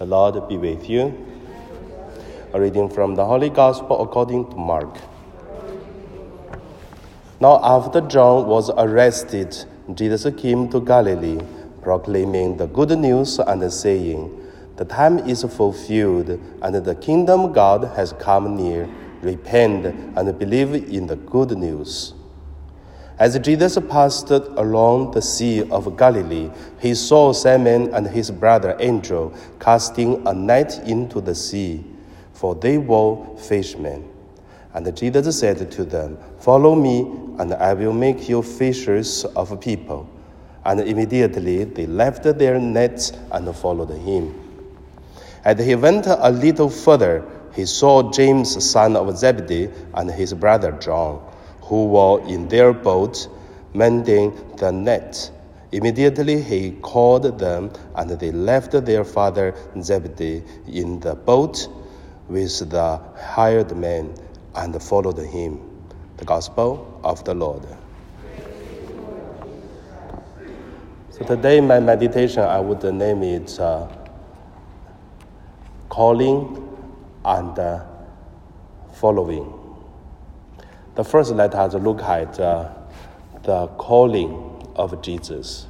The Lord be with you. A reading from the Holy Gospel according to Mark. Now, after John was arrested, Jesus came to Galilee, proclaiming the good news and saying, The time is fulfilled, and the kingdom of God has come near. Repent and believe in the good news. As Jesus passed along the Sea of Galilee, he saw Simon and his brother Andrew casting a net into the sea, for they were fishermen. And Jesus said to them, Follow me, and I will make you fishers of people. And immediately they left their nets and followed him. As he went a little further, he saw James, son of Zebedee, and his brother John who were in their boat mending the net. Immediately he called them, and they left their father Zebedee in the boat with the hired men and followed him. The Gospel of the Lord. So today, my meditation, I would name it uh, Calling and uh, Following. The first, let us look at uh, the calling of Jesus.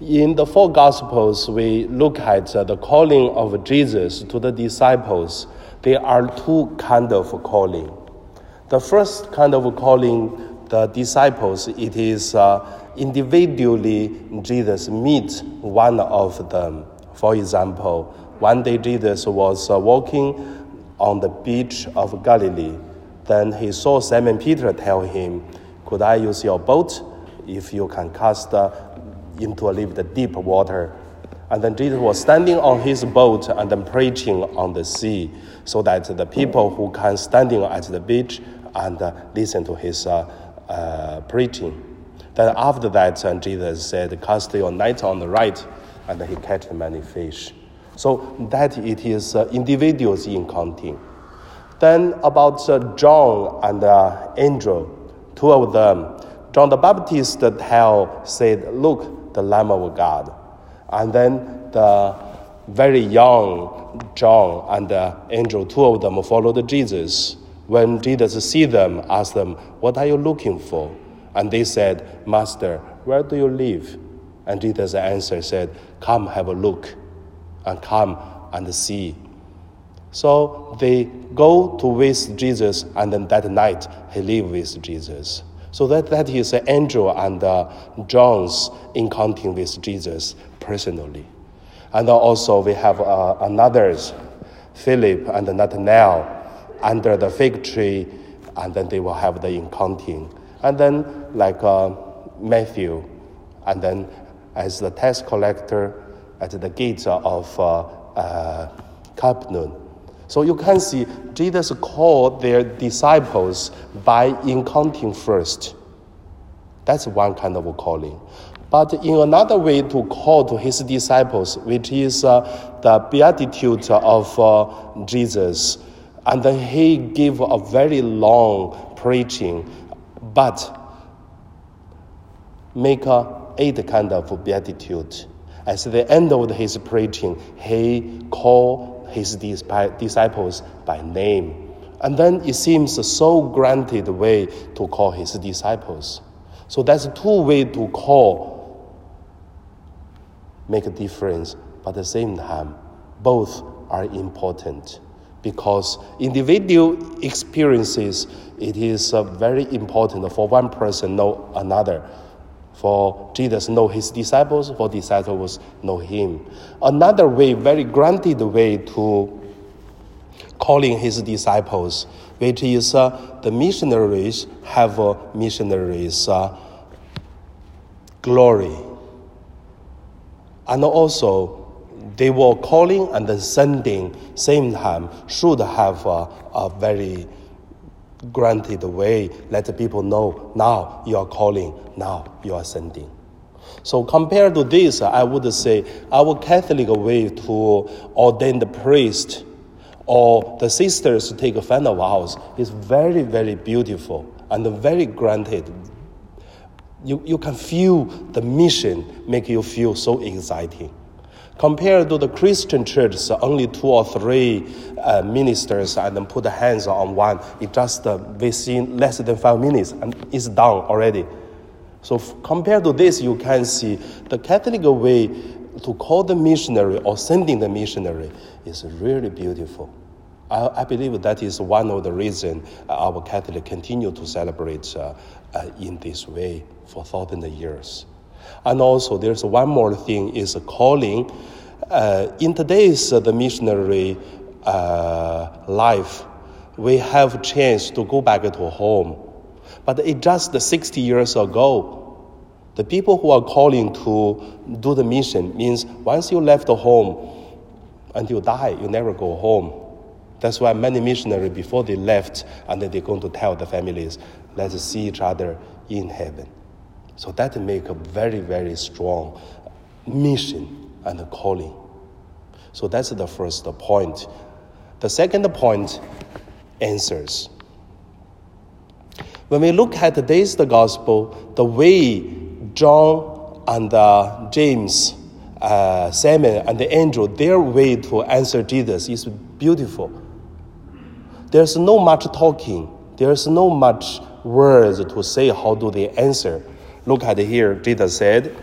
In the four Gospels, we look at uh, the calling of Jesus to the disciples. There are two kind of calling. The first kind of calling the disciples, it is uh, individually Jesus meets one of them. For example, one day Jesus was uh, walking on the beach of Galilee then he saw Simon Peter tell him, Could I use your boat if you can cast uh, into a little bit deep water? And then Jesus was standing on his boat and then preaching on the sea, so that the people who can standing at the beach and uh, listen to his uh, uh, preaching. Then after that, uh, Jesus said, "Cast your net on the right," and he catch many fish. So that it is uh, individuals in counting. Then about John and Andrew, two of them. John the Baptist tell said, "Look, the Lamb of God," and then the very young John and Andrew, two of them followed Jesus. When Jesus see them, asked them, "What are you looking for?" And they said, "Master, where do you live?" And Jesus answered, said, "Come, have a look, and come and see." So they go to with Jesus, and then that night he live with Jesus. So that, that is Andrew and uh, John's encounter with Jesus personally. And also we have uh, another's, Philip and Nathanael, under the fig tree, and then they will have the encounter. And then like uh, Matthew, and then as the tax collector at the gates of uh, uh, Capernaum. So you can see Jesus called their disciples by encountering first. That's one kind of calling. But in another way to call to his disciples, which is uh, the beatitude of uh, Jesus, and then he gave a very long preaching, but make a eight kind of beatitude. At the end of his preaching, he called his disciples by name. And then it seems a so granted way to call his disciples. So that's two way to call, make a difference, but at the same time, both are important because individual experiences it is uh, very important for one person know another for Jesus know his disciples, for disciples know him. Another way, very granted way to calling his disciples, which is uh, the missionaries have a missionaries uh, glory. And also, they were calling and sending same time should have a very granted way, let the people know now you are calling, now you are sending. So compared to this, I would say our Catholic way to ordain the priest or the sisters to take a final vows is very, very beautiful and very granted. You, you can feel the mission make you feel so exciting. Compared to the Christian churches, only two or three uh, ministers and then put hands on one. It just uh, within less than five minutes and it's done already. So compared to this, you can see the Catholic way to call the missionary or sending the missionary is really beautiful. I, I believe that is one of the reasons our Catholic continue to celebrate uh, uh, in this way for thousand years. And also, there's one more thing: is calling. Uh, in today's uh, the missionary uh, life, we have chance to go back to home, but it just 60 years ago. The people who are calling to do the mission means once you left home, until you die, you never go home. That's why many missionaries, before they left, and then they're going to tell the families, let's see each other in heaven. So that make a very, very strong mission and calling. So that's the first point. The second point, answers. When we look at today's the gospel, the way John and uh, James, uh, Simon and the angel, their way to answer Jesus is beautiful. There's no much talking. There's no much words to say how do they answer. Look at here, Jesus said,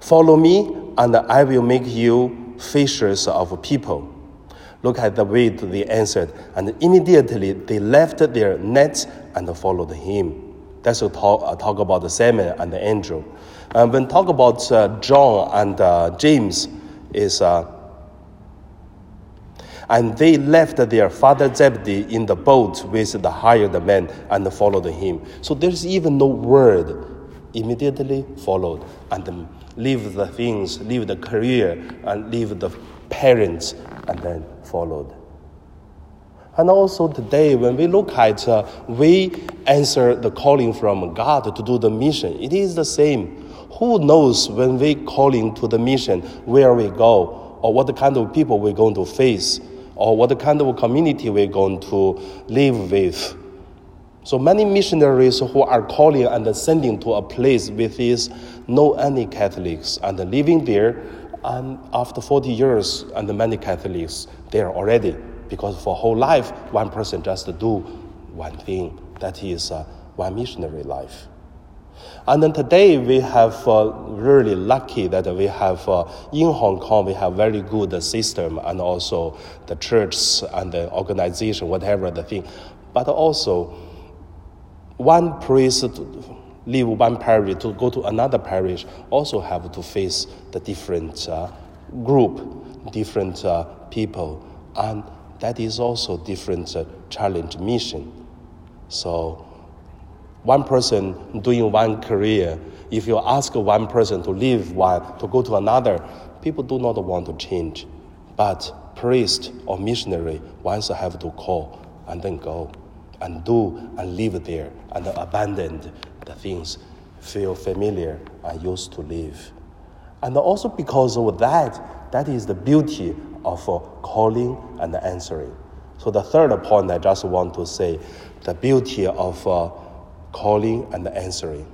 Follow me, and I will make you fishers of people. Look at the way they answered, and immediately they left their nets and followed him. That's a talk, a talk about the Simon and the angel. And when talk about uh, John and uh, James, is uh, and they left their father Zebedee in the boat with the hired men and followed him. So there's even no word. Immediately followed and leave the things, leave the career, and leave the parents, and then followed. And also today, when we look at, uh, we answer the calling from God to do the mission. It is the same. Who knows when we calling to the mission where we go or what kind of people we're going to face? Or what kind of community we're going to live with. So many missionaries who are calling and sending to a place with is no any Catholics and living there, and after 40 years, and many Catholics there already, because for whole life, one person just do one thing, that is uh, one missionary life. And then today we have uh, really lucky that we have uh, in Hong Kong we have very good system and also the church and the organization whatever the thing, but also one priest leave one parish to go to another parish also have to face the different uh, group, different uh, people, and that is also different uh, challenge mission. So one person doing one career, if you ask one person to leave one, to go to another, people do not want to change. But priest or missionary once have to call and then go and do and live there and abandon the things feel familiar and used to live. And also because of that, that is the beauty of calling and answering. So the third point I just want to say, the beauty of uh, calling and answering.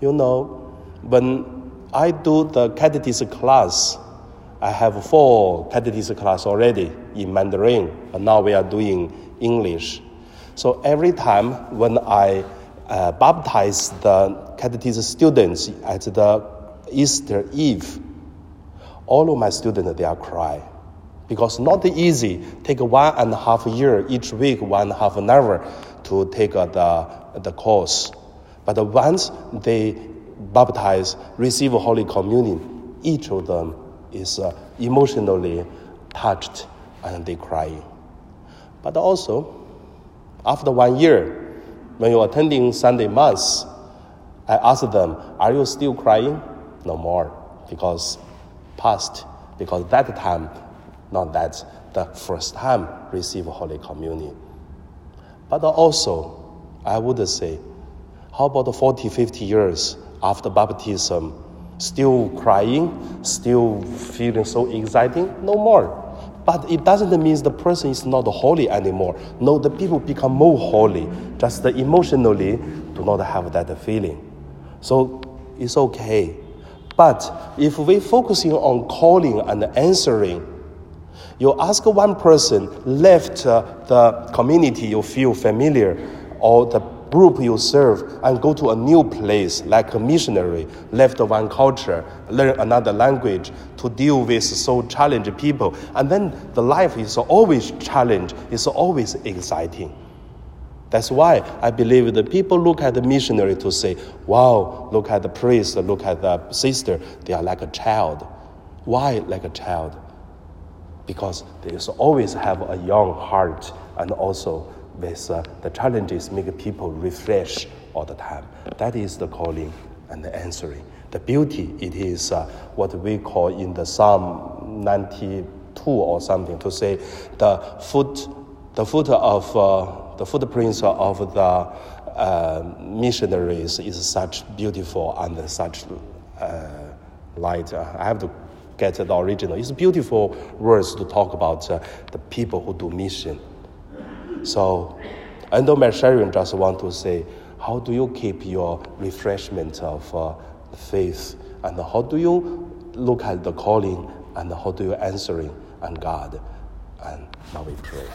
You know, when I do the catechism class, I have four catechism class already in Mandarin, and now we are doing English. So every time when I uh, baptize the catechism students at the Easter Eve, all of my students they are cry because not easy take one and a half year each week one and a half an hour to take uh, the the course. But once they baptize, receive Holy Communion, each of them is uh, emotionally touched and they cry. But also, after one year, when you're attending Sunday Mass, I ask them, Are you still crying? No more, because past, because that time, not that, the first time receive Holy Communion. But also, I would say, how about 40, 50 years after baptism? Still crying, still feeling so exciting? No more. But it doesn't mean the person is not holy anymore. No, the people become more holy. Just emotionally do not have that feeling. So it's okay. But if we focusing on calling and answering, you ask one person left uh, the community you feel familiar or the group you serve and go to a new place like a missionary, left of one culture, learn another language to deal with so challenged people. And then the life is always challenge, it's always exciting. That's why I believe the people look at the missionary to say, wow, look at the priest, look at the sister, they are like a child. Why like a child? Because they always have a young heart and also with uh, the challenges make people refresh all the time. That is the calling and the answering. The beauty, it is uh, what we call in the Psalm 92 or something to say the foot, the foot of uh, the footprints of the uh, missionaries is such beautiful and such uh, light. I have to get the original. It's beautiful words to talk about uh, the people who do mission. So, under my sharing, just want to say, how do you keep your refreshment of uh, faith, and how do you look at the calling, and how do you answering And God? And now we pray.